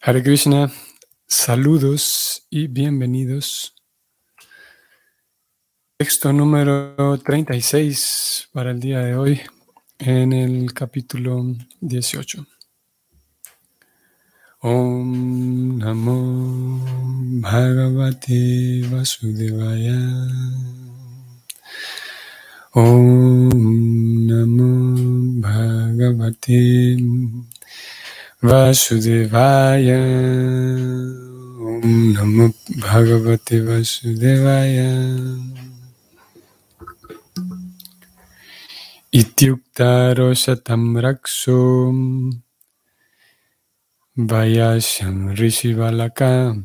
Hare Krishna, saludos y bienvenidos. Texto número 36 para el día de hoy en el capítulo 18. Om Namo Bhagavate Vasudevaya. Om Namo Bhagavate Vasudevaya. Om Namo Bhagavate Vasudevaya. Ityuktaro Shatam Rakso Vayasham Rishivalaka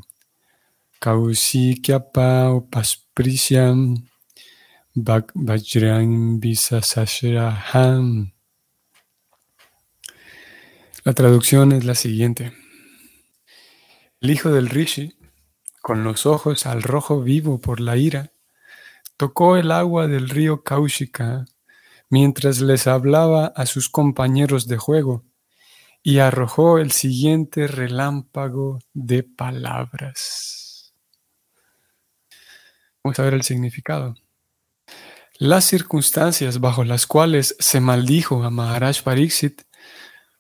Kausikyapa Upasprisham Vajrang Visasashraham la traducción es la siguiente. El hijo del Rishi, con los ojos al rojo vivo por la ira, tocó el agua del río Kaushika mientras les hablaba a sus compañeros de juego y arrojó el siguiente relámpago de palabras. Vamos a ver el significado. Las circunstancias bajo las cuales se maldijo a Maharaj Pariksit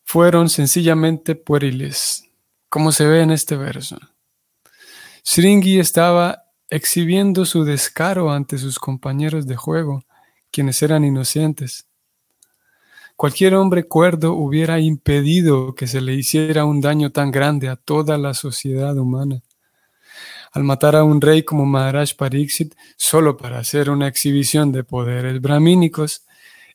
fueron sencillamente pueriles, como se ve en este verso. Sringi estaba exhibiendo su descaro ante sus compañeros de juego, quienes eran inocentes. Cualquier hombre cuerdo hubiera impedido que se le hiciera un daño tan grande a toda la sociedad humana. Al matar a un rey como Maharaj Pariksit solo para hacer una exhibición de poderes brahmínicos,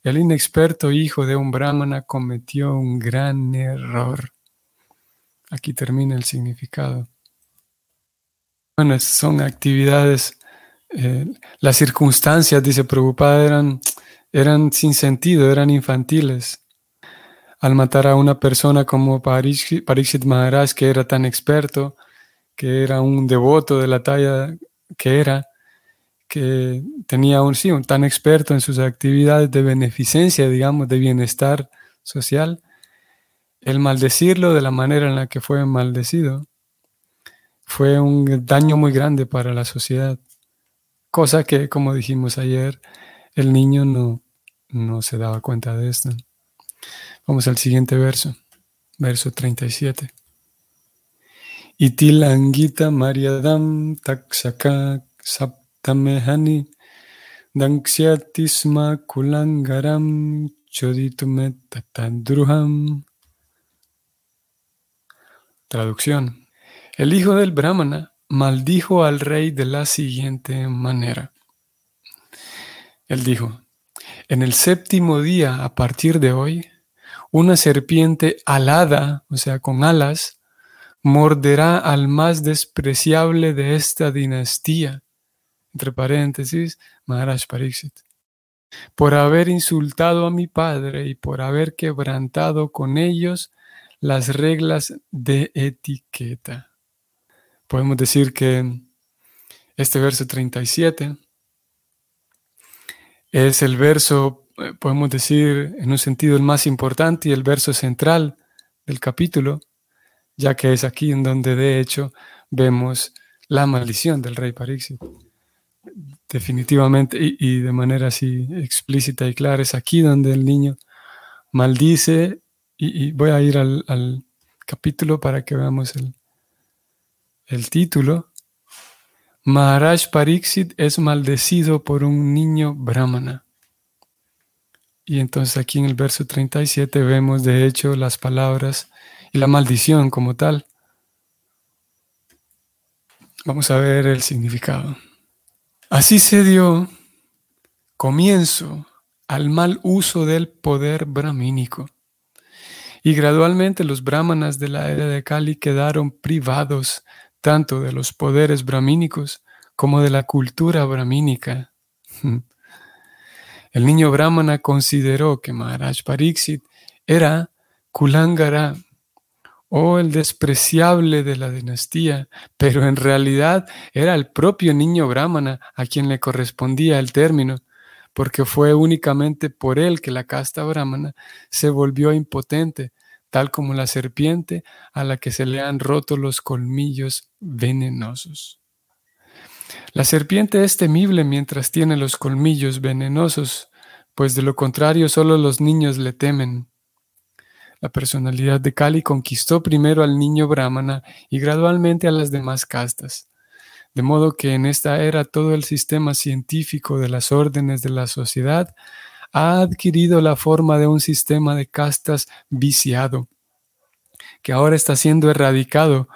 el inexperto hijo de un brahmana cometió un gran error. Aquí termina el significado. Bueno, son actividades, eh, las circunstancias, dice Prabhupada, eran, eran sin sentido, eran infantiles. Al matar a una persona como Pariksit Maharaj, que era tan experto, que era un devoto de la talla que era, que tenía un, sí, un tan experto en sus actividades de beneficencia, digamos, de bienestar social, el maldecirlo de la manera en la que fue maldecido fue un daño muy grande para la sociedad, cosa que, como dijimos ayer, el niño no, no se daba cuenta de esto. Vamos al siguiente verso, verso 37. Itilangita Mariadam Taksaka tamehani kulangaram. Traducción. El hijo del Brahmana maldijo al rey de la siguiente manera. Él dijo, en el séptimo día a partir de hoy, una serpiente alada, o sea, con alas, morderá al más despreciable de esta dinastía entre paréntesis, Maharaj Pariksit, por haber insultado a mi padre y por haber quebrantado con ellos las reglas de etiqueta. Podemos decir que este verso 37 es el verso, eh, podemos decir en un sentido el más importante y el verso central del capítulo, ya que es aquí en donde de hecho vemos la maldición del rey Pariksit definitivamente y, de manera así explícita y clara, es aquí donde el niño maldice y, voy a ir al, capítulo para que veamos el, el título. Maharaj Pariksit es maldecido por un niño brahmana. Y entonces aquí en el verso 37 vemos de hecho las palabras y la maldición como tal. Vamos a ver el significado. Así se dio comienzo al mal uso del poder brahmínico. Y gradualmente los brahmanas de la era de Kali quedaron privados tanto de los poderes brahmínicos como de la cultura brahmínica. El niño brahmana consideró que Maharaj Pariksit era Kulangara, oh el despreciable de la dinastía, pero en realidad era el propio niño brahmana a quien le correspondía el término, porque fue únicamente por él que la casta brahmana se volvió impotente tal como la serpiente a la que se le han roto los colmillos venenosos. La serpiente es temible mientras tiene los colmillos venenosos, pues de lo contrario solo los niños le temen. La personalidad de Kali conquistó primero al niño brahmana y gradualmente a las demás castas, de modo que en esta era todo el sistema científico de las órdenes de la sociedad ha adquirido la forma de un sistema de castas viciado, que ahora está siendo erradicado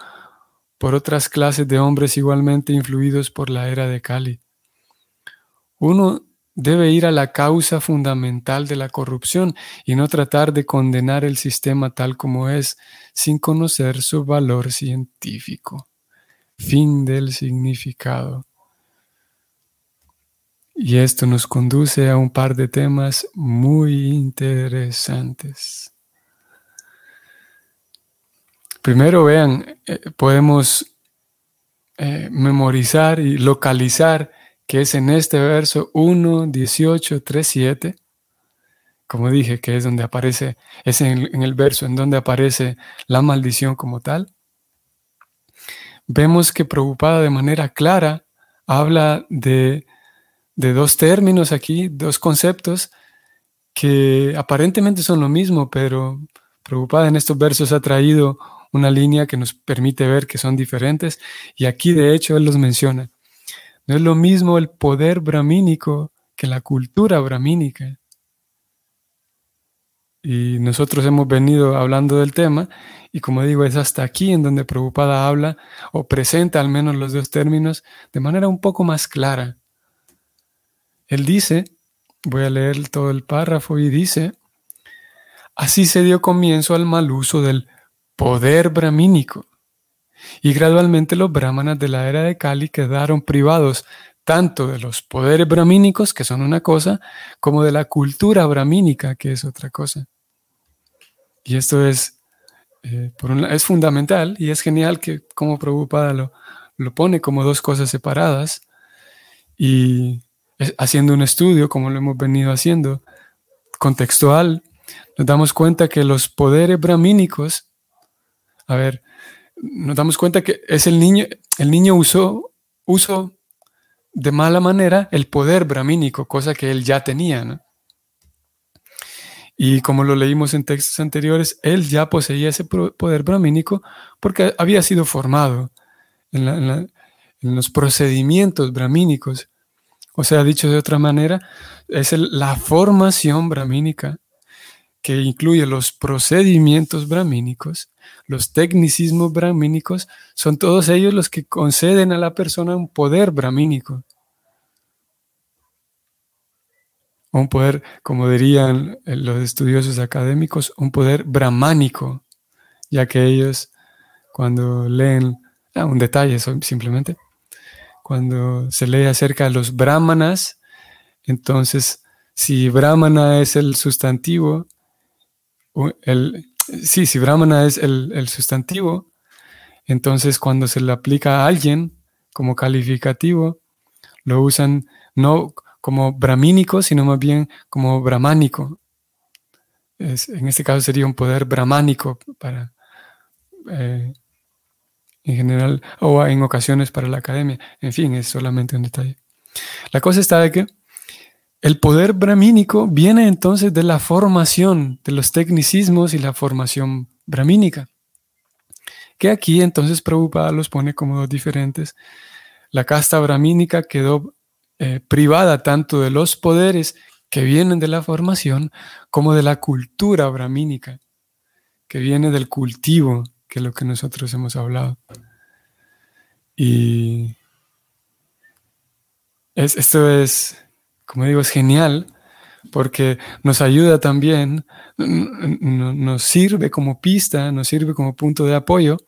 por otras clases de hombres igualmente influidos por la era de Kali. Uno debe ir a la causa fundamental de la corrupción y no tratar de condenar el sistema tal como es sin conocer su valor científico. Fin del significado. Y esto nos conduce a un par de temas muy interesantes. Primero, vean, eh, podemos eh, memorizar y localizar que es en este verso 1, 18, 3, 7. Como dije, que es donde aparece, es en el verso en donde aparece la maldición como tal. Vemos que preocupada de manera clara habla de de dos términos aquí, dos conceptos que aparentemente son lo mismo, pero preocupada en estos versos ha traído una línea que nos permite ver que son diferentes y aquí de hecho él los menciona. No es lo mismo el poder brahmínico que la cultura brahmínica. Y nosotros hemos venido hablando del tema y como digo, es hasta aquí en donde Preocupada habla o presenta al menos los dos términos de manera un poco más clara. Él dice, voy a leer todo el párrafo y dice, así se dio comienzo al mal uso del poder brahmínico. Y gradualmente los brahmanas de la era de Kali quedaron privados tanto de los poderes brahmínicos, que son una cosa, como de la cultura brahmínica, que es otra cosa. Y esto es, eh, es fundamental y es genial que como Prabhupada lo, lo pone como dos cosas separadas. Y haciendo un estudio, como lo hemos venido haciendo, contextual, nos damos cuenta que los poderes brahmínicos, a ver, nos damos cuenta que es el niño, el niño usó, de mala manera el poder brahmínico, cosa que él ya tenía, Y como lo leímos en textos anteriores, él ya poseía ese poder brahmínico porque había sido formado en, en los procedimientos brahmínicos. O sea, dicho de otra manera, es la formación brahmínica que incluye los procedimientos brahmínicos, los tecnicismos brahmínicos, son todos ellos los que conceden a la persona un poder brahmínico. Un poder, como dirían los estudiosos académicos, un poder brahmánico, ya que ellos cuando leen, ah, un detalle simplemente, cuando se lee acerca de los brahmanas, entonces si brahmana es el sustantivo, el, sí, si brahmana es el, sustantivo, entonces cuando se le aplica a alguien como calificativo, lo usan no como brahmínico, sino más bien como brahmánico. en este caso sería un poder brahmánico para eh, en general o en ocasiones para la academia. En fin, es solamente un detalle. La cosa está de que el poder brahmínico viene entonces de la formación de los tecnicismos y la formación brahmínica, que aquí entonces Prabhupada los pone como dos diferentes. La casta brahmínica quedó eh, privada tanto de los poderes que vienen de la formación como de la cultura brahmínica, que viene del cultivo que es lo que nosotros hemos hablado. Y esto es, como digo, es genial porque nos ayuda también, nos sirve como pista, nos sirve como punto de apoyo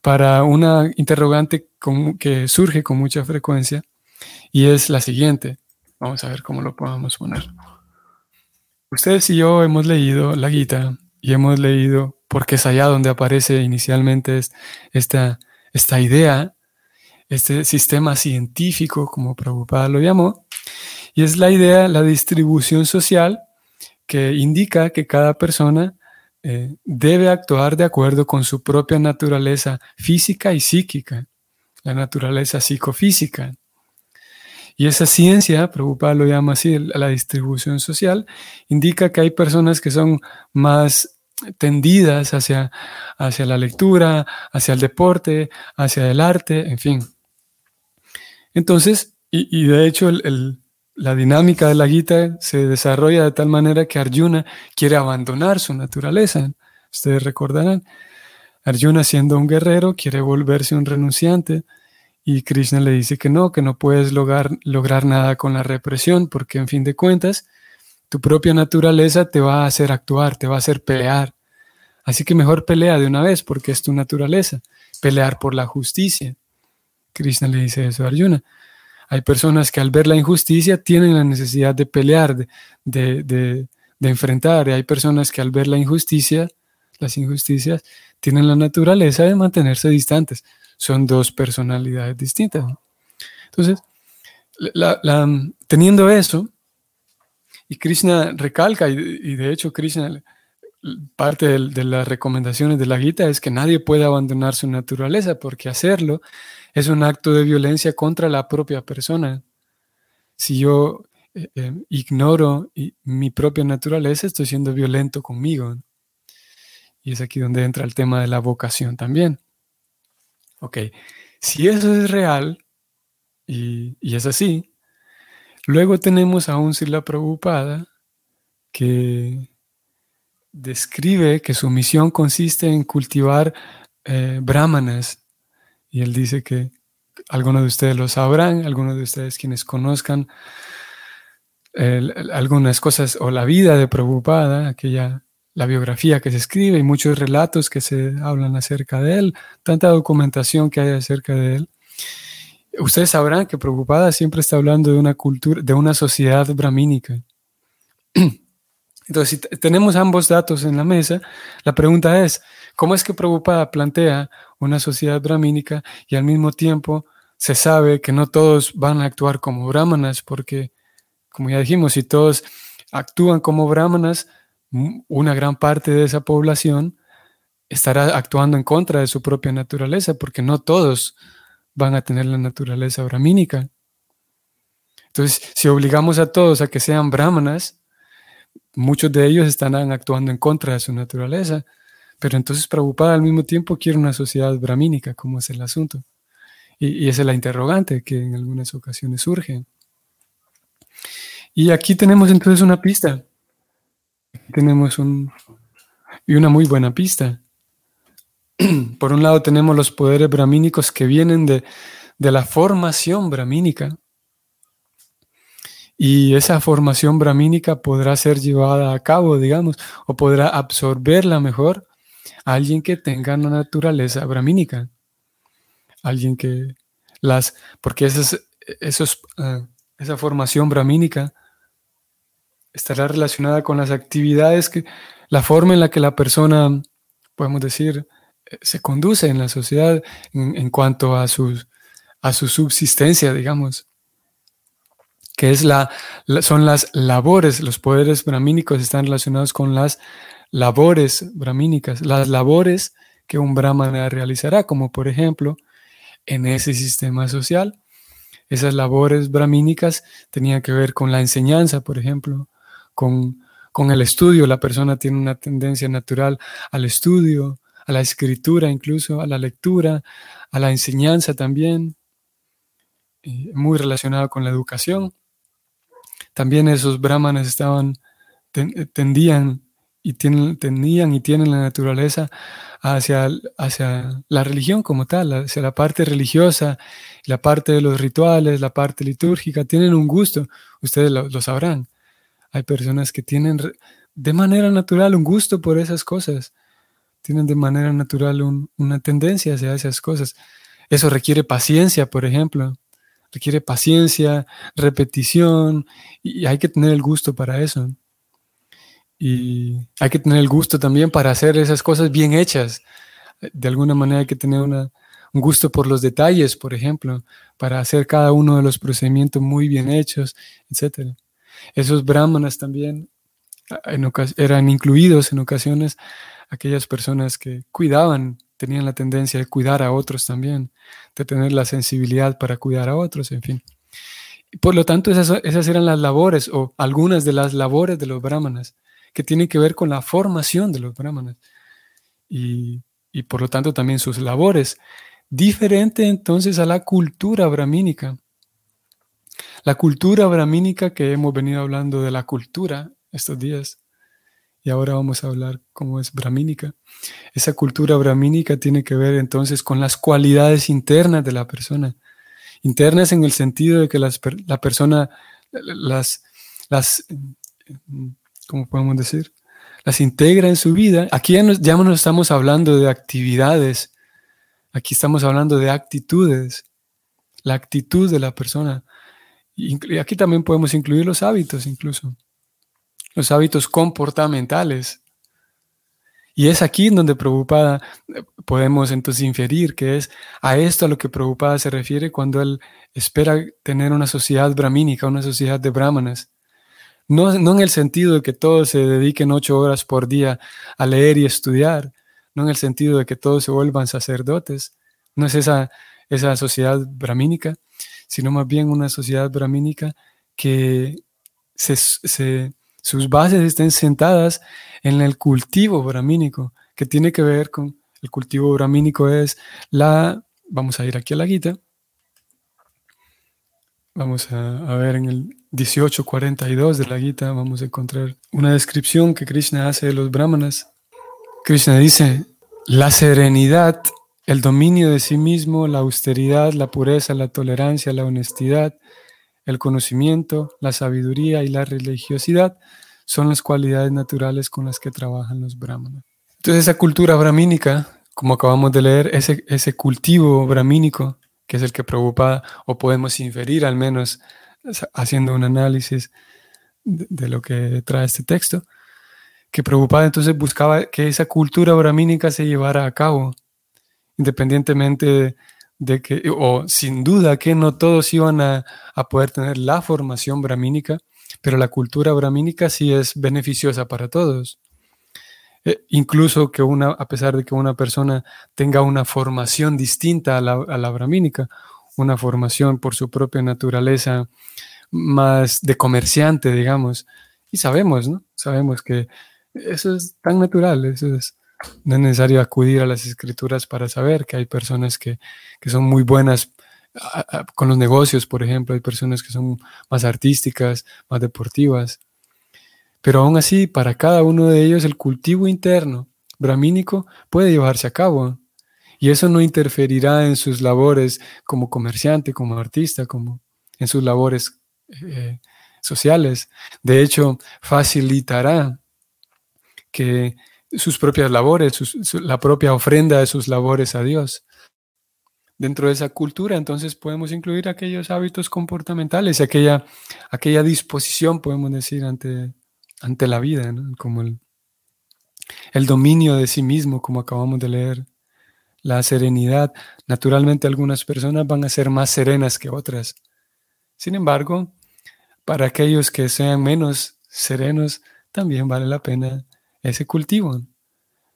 para una interrogante que surge con mucha frecuencia y es la siguiente. Vamos a ver cómo lo podemos poner. Ustedes y yo hemos leído la Gita y hemos leído porque es allá donde aparece inicialmente esta, esta idea, este sistema científico, como Prabhupada lo llamó, y es la idea, la distribución social que indica que cada persona eh, debe actuar de acuerdo con su propia naturaleza física y psíquica, la naturaleza psicofísica. Y esa ciencia, Prabhupada lo llama así, la distribución social, indica que hay personas que son más tendidas hacia, hacia la lectura, hacia el deporte, hacia el arte, en fin. Entonces, y, de hecho la dinámica de la Gita se desarrolla de tal manera que Arjuna quiere abandonar su naturaleza. Ustedes recordarán, Arjuna siendo un guerrero quiere volverse un renunciante y Krishna le dice que no, que no puedes lograr, lograr nada con la represión, porque en fin de cuentas, tu propia naturaleza te va a hacer actuar, te va a hacer pelear. Así que mejor pelea de una vez, porque es tu naturaleza, pelear por la justicia. Krishna le dice eso a Arjuna. Hay personas que al ver la injusticia tienen la necesidad de pelear, de, de, enfrentar, y hay personas que al ver la injusticia, las injusticias, tienen la naturaleza de mantenerse distantes son dos personalidades distintas. Entonces, teniendo eso, y Krishna recalca, y, de hecho Krishna, parte de, las recomendaciones de la Gita es que nadie puede abandonar su naturaleza, porque hacerlo es un acto de violencia contra la propia persona. Si yo eh, eh, ignoro mi propia naturaleza, estoy siendo violento conmigo. Y es aquí donde entra el tema de la vocación también. Ok, si eso es real y, es así, luego tenemos a un Sila Prabhupada que describe que su misión consiste en cultivar eh, brahmanas. Y él dice que algunos de ustedes lo sabrán, algunos de ustedes quienes conozcan algunas cosas o la vida de Prabhupada, aquella la biografía que se escribe y muchos relatos que se hablan acerca de él, tanta documentación que hay acerca de él. Ustedes sabrán que Preocupada siempre está hablando de una cultura, de una sociedad brahmínica. Entonces, si tenemos ambos datos en la mesa, la pregunta es, ¿cómo es que Preocupada plantea una sociedad brahmínica y al mismo tiempo se sabe que no todos van a actuar como brahmanas? Porque, como ya dijimos, si todos actúan como brahmanas, una gran parte de esa población estará actuando en contra de su propia naturaleza, porque no todos van a tener la naturaleza brahmínica. Entonces, si obligamos a todos a que sean brahmanas, muchos de ellos estarán actuando en contra de su naturaleza. Pero entonces Prabhupada al mismo tiempo quiere una sociedad brahmínica, como es el asunto. Y, esa es la interrogante que en algunas ocasiones surge. Y aquí tenemos entonces una pista tenemos un, y una muy buena pista. Por un lado tenemos los poderes brahmínicos que vienen de, de la formación brahmínica. Y esa formación brahmínica podrá ser llevada a cabo, digamos, o podrá absorberla mejor alguien que tenga una naturaleza brahmínica. Alguien que las, porque esos, ah, esa formación brahmínica estará relacionada con las actividades que, la forma en la que la persona, podemos decir, eh, se conduce en la sociedad en, cuanto a, sus, a su subsistencia, digamos, que es la, son las labores, los poderes brahmínicos están relacionados con las labores brahmínicas, las labores que un brahmana realizará, como por ejemplo en ese sistema social. Esas labores brahmínicas tenían que ver con la enseñanza, por ejemplo, con, el estudio. La persona tiene una tendencia natural al estudio, a la escritura incluso, a la lectura, a la enseñanza también, muy relacionado con la educación. También esos brahmanes estaban, tendían y tienen, tendían y tienen la naturaleza hacia, hacia la religión como tal, hacia la parte religiosa, la parte de los rituales, la parte litúrgica, tienen un gusto, ustedes lo sabrán, hay personas que tienen de manera natural un gusto por esas cosas, tienen de manera natural una tendencia hacia esas cosas. Eso requiere paciencia, por ejemplo, requiere paciencia, repetición, y hay que tener el gusto para eso. Y hay que tener el gusto también para hacer esas cosas bien hechas. De alguna manera hay que tener un gusto por los detalles, por ejemplo, para hacer cada uno de los procedimientos muy bien hechos, etcétera. Esos brahmanas también eran incluidos en ocasiones aquellas personas que cuidaban, tenían la tendencia de cuidar a otros también, de tener la sensibilidad para cuidar a otros, en fin. Por lo tanto, esas, eran las labores o algunas de las labores de los brahmanas que tienen que ver con la formación de los brahmanas y, y por lo tanto también sus labores. Diferente entonces a la cultura brahmínica. La cultura brahmínica que hemos venido hablando de la cultura estos días y ahora vamos a hablar cómo es brahmínica. Esa cultura brahmínica tiene que ver entonces con las cualidades internas de la persona internas en el sentido de que la persona las, las, ¿cómo podemos decir? Las integra en su vida. Aquí ya, no estamos hablando de actividades, aquí estamos hablando de actitudes, la actitud de la persona. Y aquí también podemos incluir los hábitos incluso, los hábitos comportamentales. Y es aquí donde Prabhupada eh, podemos entonces inferir que es a esto a lo que Prabhupada se refiere cuando él espera tener una sociedad brahmínica, una sociedad de brahmanas. No, no en el sentido de que todos se dediquen ocho horas por día a leer y estudiar, no en el sentido de que todos se vuelvan sacerdotes, no es esa, esa sociedad brahmínica, sino más bien una sociedad brahmínica que se, se sus bases estén sentadas en el cultivo brahmínico, que tiene que ver con el cultivo brahmínico es la, vamos a ir aquí a la guita, vamos a, ver en el 1842 de la guita, vamos a encontrar una descripción que Krishna hace de los brahmanas. Krishna dice, la serenidad, el dominio de sí mismo, la austeridad, la pureza, la tolerancia, la honestidad, el conocimiento, la sabiduría y la religiosidad son las cualidades naturales con las que trabajan los brahmanas. Entonces esa cultura brahmínica, como acabamos de leer, ese, ese cultivo brahmínico, que es el que preocupa, o podemos inferir al menos haciendo un análisis de, lo que trae este texto, que preocupaba entonces buscaba que esa cultura brahmínica se llevara a cabo, independientemente de que, o sin duda que no todos iban a, a poder tener la formación brahmínica, pero la cultura brahmínica sí es beneficiosa para todos. Eh, incluso que una, a pesar de que una persona tenga una formación distinta a la, a la brahmínica, una formación por su propia naturaleza más de comerciante, digamos, y sabemos, ¿no? Sabemos que eso es tan natural, eso es, no es necesario acudir a las escrituras para saber que hay personas que, que son muy buenas con los negocios, por ejemplo, hay personas que son más artísticas, más deportivas, pero aún así, para cada uno de ellos, el cultivo interno brahmínico puede llevarse a cabo. Y eso no interferirá en sus labores como comerciante, como artista, como en sus labores eh, sociales. De hecho, facilitará que sus propias labores, la propia ofrenda de sus labores a Dios Dentro de esa cultura, entonces podemos incluir aquellos hábitos comportamentales aquella, aquella disposición, podemos decir, ante, ante la vida, como el, el dominio de sí mismo, como acabamos de leer, la serenidad. Naturalmente algunas personas van a ser más serenas que otras. Sin embargo, para aquellos que sean menos serenos, también vale la pena ese cultivo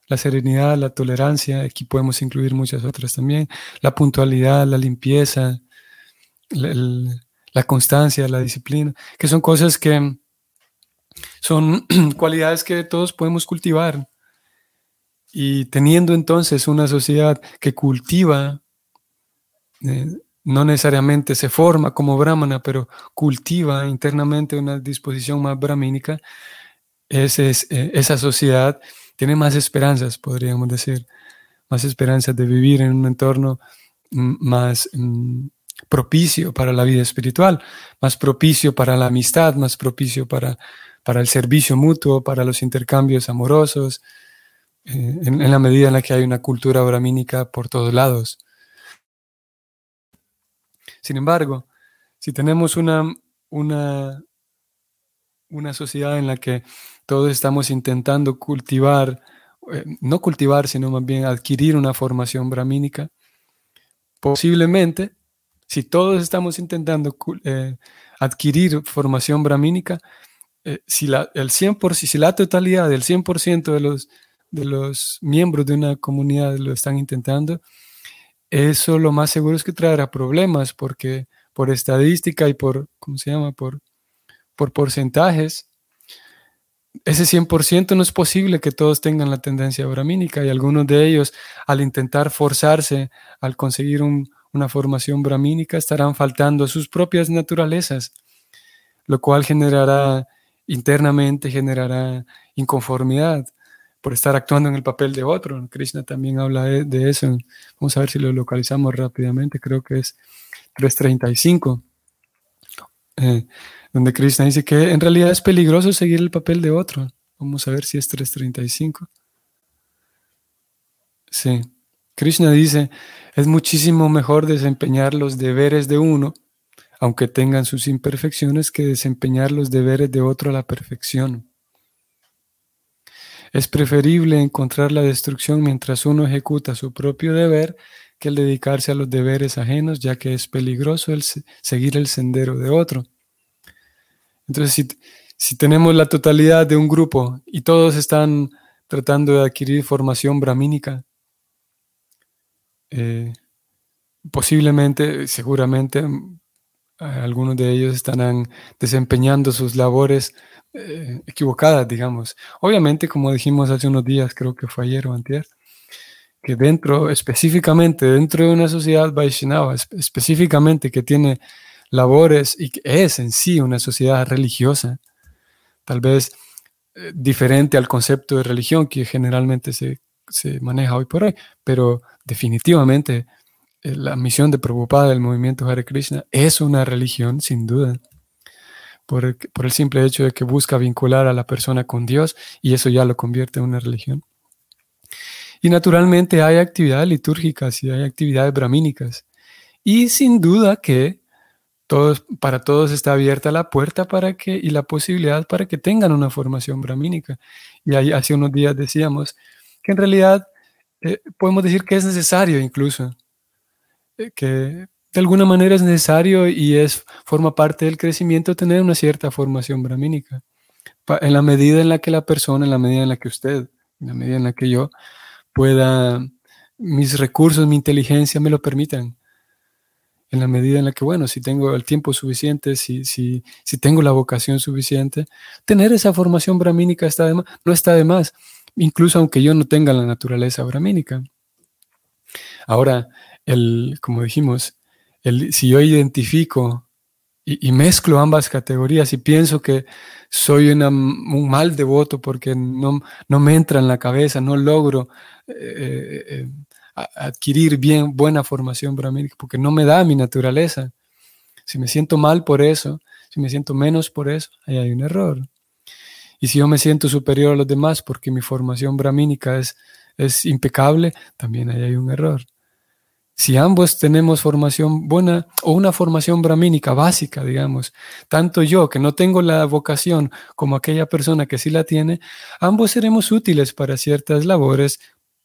la serenidad, la tolerancia, aquí podemos incluir muchas otras también, la puntualidad, la limpieza, la, constancia, la disciplina, que son cosas que son cualidades que todos podemos cultivar. Y teniendo entonces una sociedad que cultiva, eh, no necesariamente se forma como brahmana, pero cultiva internamente una disposición más brahmínica, eh, esa sociedad tiene más esperanzas, podríamos decir, más esperanzas de vivir en un entorno mm, más mm, propicio para la vida espiritual, más propicio para la amistad, más propicio para, para el servicio mutuo, para los intercambios amorosos, eh, en, la medida en la que hay una cultura brahmínica por todos lados. Sin embargo, si tenemos una, una, una sociedad en la que todos estamos intentando cultivar, eh, no cultivar, sino más bien adquirir una formación brahmínica. Posiblemente, si todos estamos intentando eh, adquirir formación brahmínica, eh, si, la, el 100%, si la totalidad del 100% de los de los miembros de una comunidad lo están intentando, eso lo más seguro es que traerá problemas porque por estadística y por, ¿cómo se llama? Por, por porcentajes, ese 100% no es posible que todos tengan la tendencia bramínica y algunos de ellos al intentar forzarse al conseguir una formación bramínica estarán faltando a sus propias naturalezas, lo cual generará internamente, generará inconformidad por estar actuando en el papel de otro. Krishna también habla de, eso. Vamos a ver si lo localizamos rápidamente. Creo que es 335, eh, donde Krishna dice que en realidad es peligroso seguir el papel de otro. Vamos a ver si es 335. Sí. Krishna dice, es muchísimo mejor desempeñar los deberes de uno, aunque tengan sus imperfecciones, que desempeñar los deberes de otro a la perfección. Es preferible encontrar la destrucción mientras uno ejecuta su propio deber que el dedicarse a los deberes ajenos, ya que es peligroso el seguir el sendero de otro. Entonces, si, tenemos la totalidad de un grupo y todos están tratando de adquirir formación brahmínica, eh, posiblemente, seguramente, algunos de ellos estarán desempeñando sus labores eh, equivocadas, digamos. Obviamente, como dijimos hace unos días, creo que fue ayer o antier, que dentro, específicamente dentro de una sociedad Vaishnava, específicamente que tiene labores y que es en sí una sociedad religiosa, tal vez eh, diferente al concepto de religión que generalmente se, se, maneja hoy por hoy, pero definitivamente eh, la misión de Prabhupada del movimiento Hare Krishna es una religión, sin duda por el, simple hecho de que busca vincular a la persona con Dios y eso ya lo convierte en una religión. Y naturalmente hay actividades litúrgicas y hay actividades bramínicas. Y sin duda que todos, para todos está abierta la puerta para que, y la posibilidad para que tengan una formación bramínica. Y ahí, hace unos días decíamos que en realidad eh, podemos decir que es necesario incluso eh, que de alguna manera es necesario y es forma parte del crecimiento tener una cierta formación brahmínica. En la medida en la que la persona, en la medida en la que usted, en la medida en la que yo pueda, mis recursos, mi inteligencia me lo permitan. En la medida en la que, bueno, si tengo el tiempo suficiente, si, si, si tengo la vocación suficiente, tener esa formación brahmínica está de no está de más, incluso aunque yo no tenga la naturaleza brahmínica. Ahora, el, como dijimos, si yo identifico y, mezclo ambas categorías y pienso que soy un mal devoto porque no, no, me entra en la cabeza, no logro eh, eh, eh, adquirir bien buena formación brahmínica porque no me da mi naturaleza. Si me siento mal por eso, si me siento menos por eso, ahí hay un error. Y si yo me siento superior a los demás porque mi formación brahmínica es, es impecable, también ahí hay un error. Si ambos tenemos formación buena o una formación brahmínica básica, digamos, tanto yo que no tengo la vocación como aquella persona que sí la tiene, ambos seremos útiles para ciertas labores,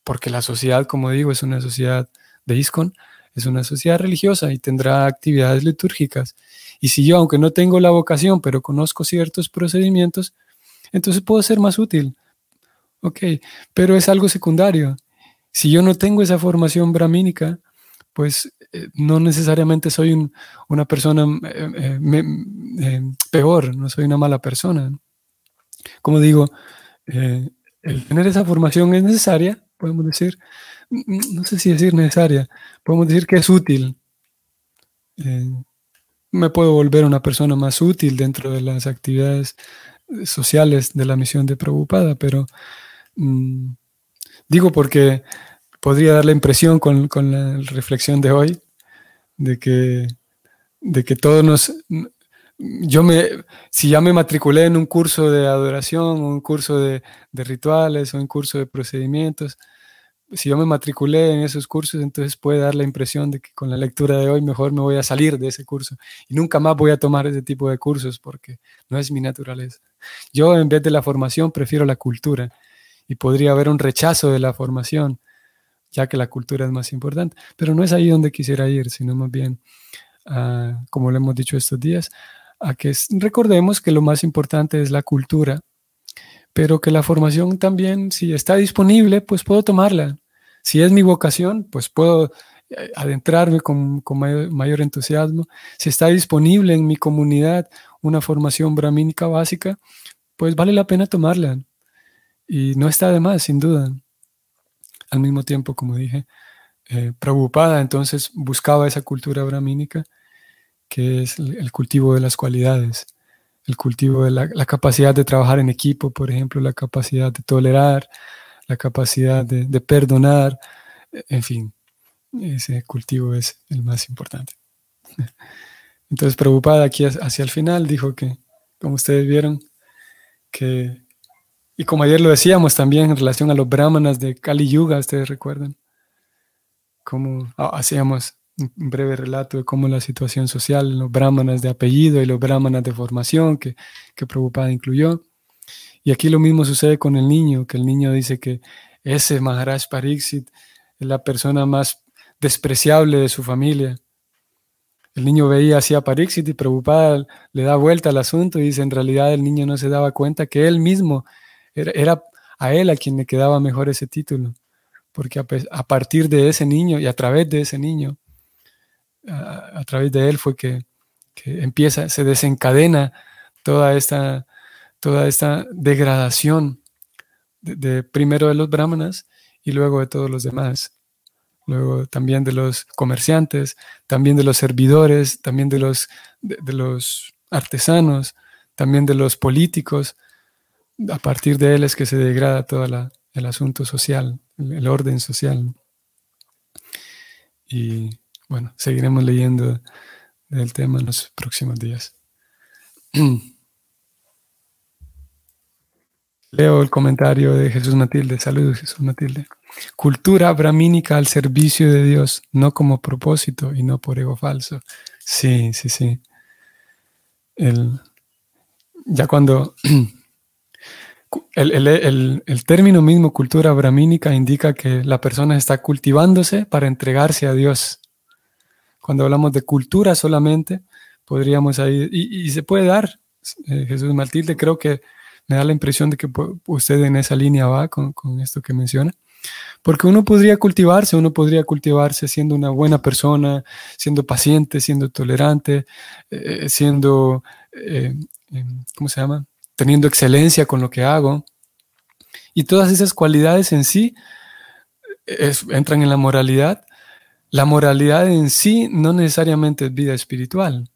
porque la sociedad, como digo, es una sociedad de ISKCON, es una sociedad religiosa y tendrá actividades litúrgicas. Y si yo, aunque no tengo la vocación, pero conozco ciertos procedimientos, entonces puedo ser más útil. Ok, pero es algo secundario. Si yo no tengo esa formación brahmínica, pues eh, no necesariamente soy una persona eh, eh, peor, no soy una mala persona. Como digo, el tener esa formación es necesaria, podemos decir, no sé si decir necesaria, podemos decir que es útil. me puedo volver una persona más útil dentro de las actividades sociales de la misión de Prabhupada, pero mm, digo porque podría dar la impresión con, la reflexión de hoy de que, de que todos nos... Yo me, si ya me matriculé en un curso de adoración, un curso de, rituales, o un curso de procedimientos, si yo me matriculé en esos cursos, entonces puede dar la impresión de que con la lectura de hoy mejor me voy a salir de ese curso y nunca más voy a tomar ese tipo de cursos porque no es mi naturaleza. Yo en vez de la formación prefiero la cultura y podría haber un rechazo de la formación ya que la cultura es más importante. Pero no es ahí donde quisiera ir, sino más bien, ah, como lo hemos dicho estos días, a que recordemos que lo más importante es la cultura, pero que la formación también, si está disponible, pues puedo tomarla. Si es mi vocación, pues puedo eh, adentrarme con, mayor, entusiasmo. Si está disponible en mi comunidad una formación brahmínica básica, pues vale la pena tomarla. Y no está de más, sin duda. Al mismo tiempo, como dije, eh, preocupada, entonces buscaba esa cultura brahmínica, que es el, cultivo de las cualidades, el cultivo de la, capacidad de trabajar en equipo, por ejemplo, la capacidad de tolerar, la capacidad de, perdonar, en fin, ese cultivo es el más importante. Entonces, preocupada aquí hacia el final, dijo que, como ustedes vieron, que, y como ayer lo decíamos también en relación a los brahmanas de Kali Yuga, ustedes recuerdan, cómo hacíamos un breve relato de cómo la situación social, los brahmanas de apellido y los brahmanas de formación que, que Prabhupada incluyó. Y aquí lo mismo sucede con el niño, que el niño dice que ese Maharaj Pariksit es la persona más despreciable de su familia. El niño veía así a Pariksit y Prabhupada le da vuelta al asunto y dice, en realidad el niño no se daba cuenta que él mismo era a él a quien le quedaba mejor ese título porque a, partir de ese niño y a través de ese niño, a, través de él fue que, empieza, se desencadena toda esta, toda esta degradación de, primero de los brahmanas y luego de todos los demás. Luego también de los comerciantes, también de los servidores, también de los, de los artesanos, también de los políticos. A partir de él es que se degrada todo el asunto social el orden social. Y bueno, seguiremos leyendo del tema en los próximos días. Leo el comentario de Jesús Matilde. Saludos, Jesús Matilde. Cultura brahmínica al servicio de Dios, no como propósito y no por ego falso. Sí, sí, sí. El, ya cuando el, término mismo cultura brahmínica indica que la persona está cultivándose para entregarse a Dios. Cuando hablamos de cultura solamente, podríamos ahí, y, se puede dar, eh, Jesús Matilde, creo que me da la impresión de que usted en esa línea va con, esto que menciona. Porque uno podría cultivarse, uno podría cultivarse siendo una buena persona, siendo paciente, siendo tolerante, eh, siendo, eh, em, ¿cómo se llama? teniendo excelencia con lo que hago. Y todas esas cualidades en sí entran en la moralidad. La moralidad en sí no necesariamente es vida espiritual.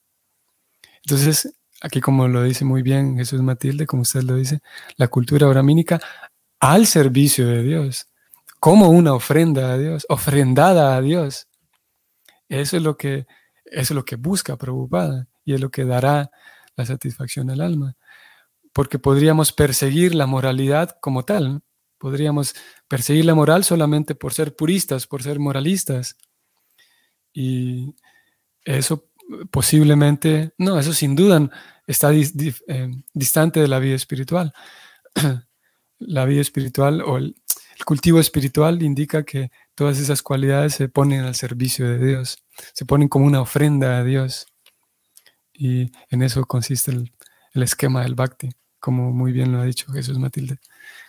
Entonces, aquí como lo dice muy bien Jesús Matilde, como usted lo dice, la cultura brahmínica al servicio de Dios, como una ofrenda a Dios, ofrendada a Dios. Eso es lo que, es lo que busca preocupada y es lo que dará la satisfacción al alma porque podríamos perseguir la moralidad como tal. Podríamos perseguir la moral solamente por ser puristas, por ser moralistas. Y eso posiblemente, no, eso sin duda está eh, distante de la vida espiritual. la vida espiritual o el, cultivo espiritual indica que todas esas cualidades se ponen al servicio de Dios, se ponen como una ofrenda a Dios. Y en eso consiste el esquema del bhakti como muy bien lo ha dicho Jesús Matilde.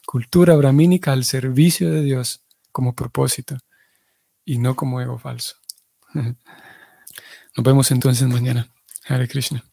Cultura brahmínica al servicio de Dios como propósito y no como ego falso. Nos vemos entonces mañana. Hare Krishna.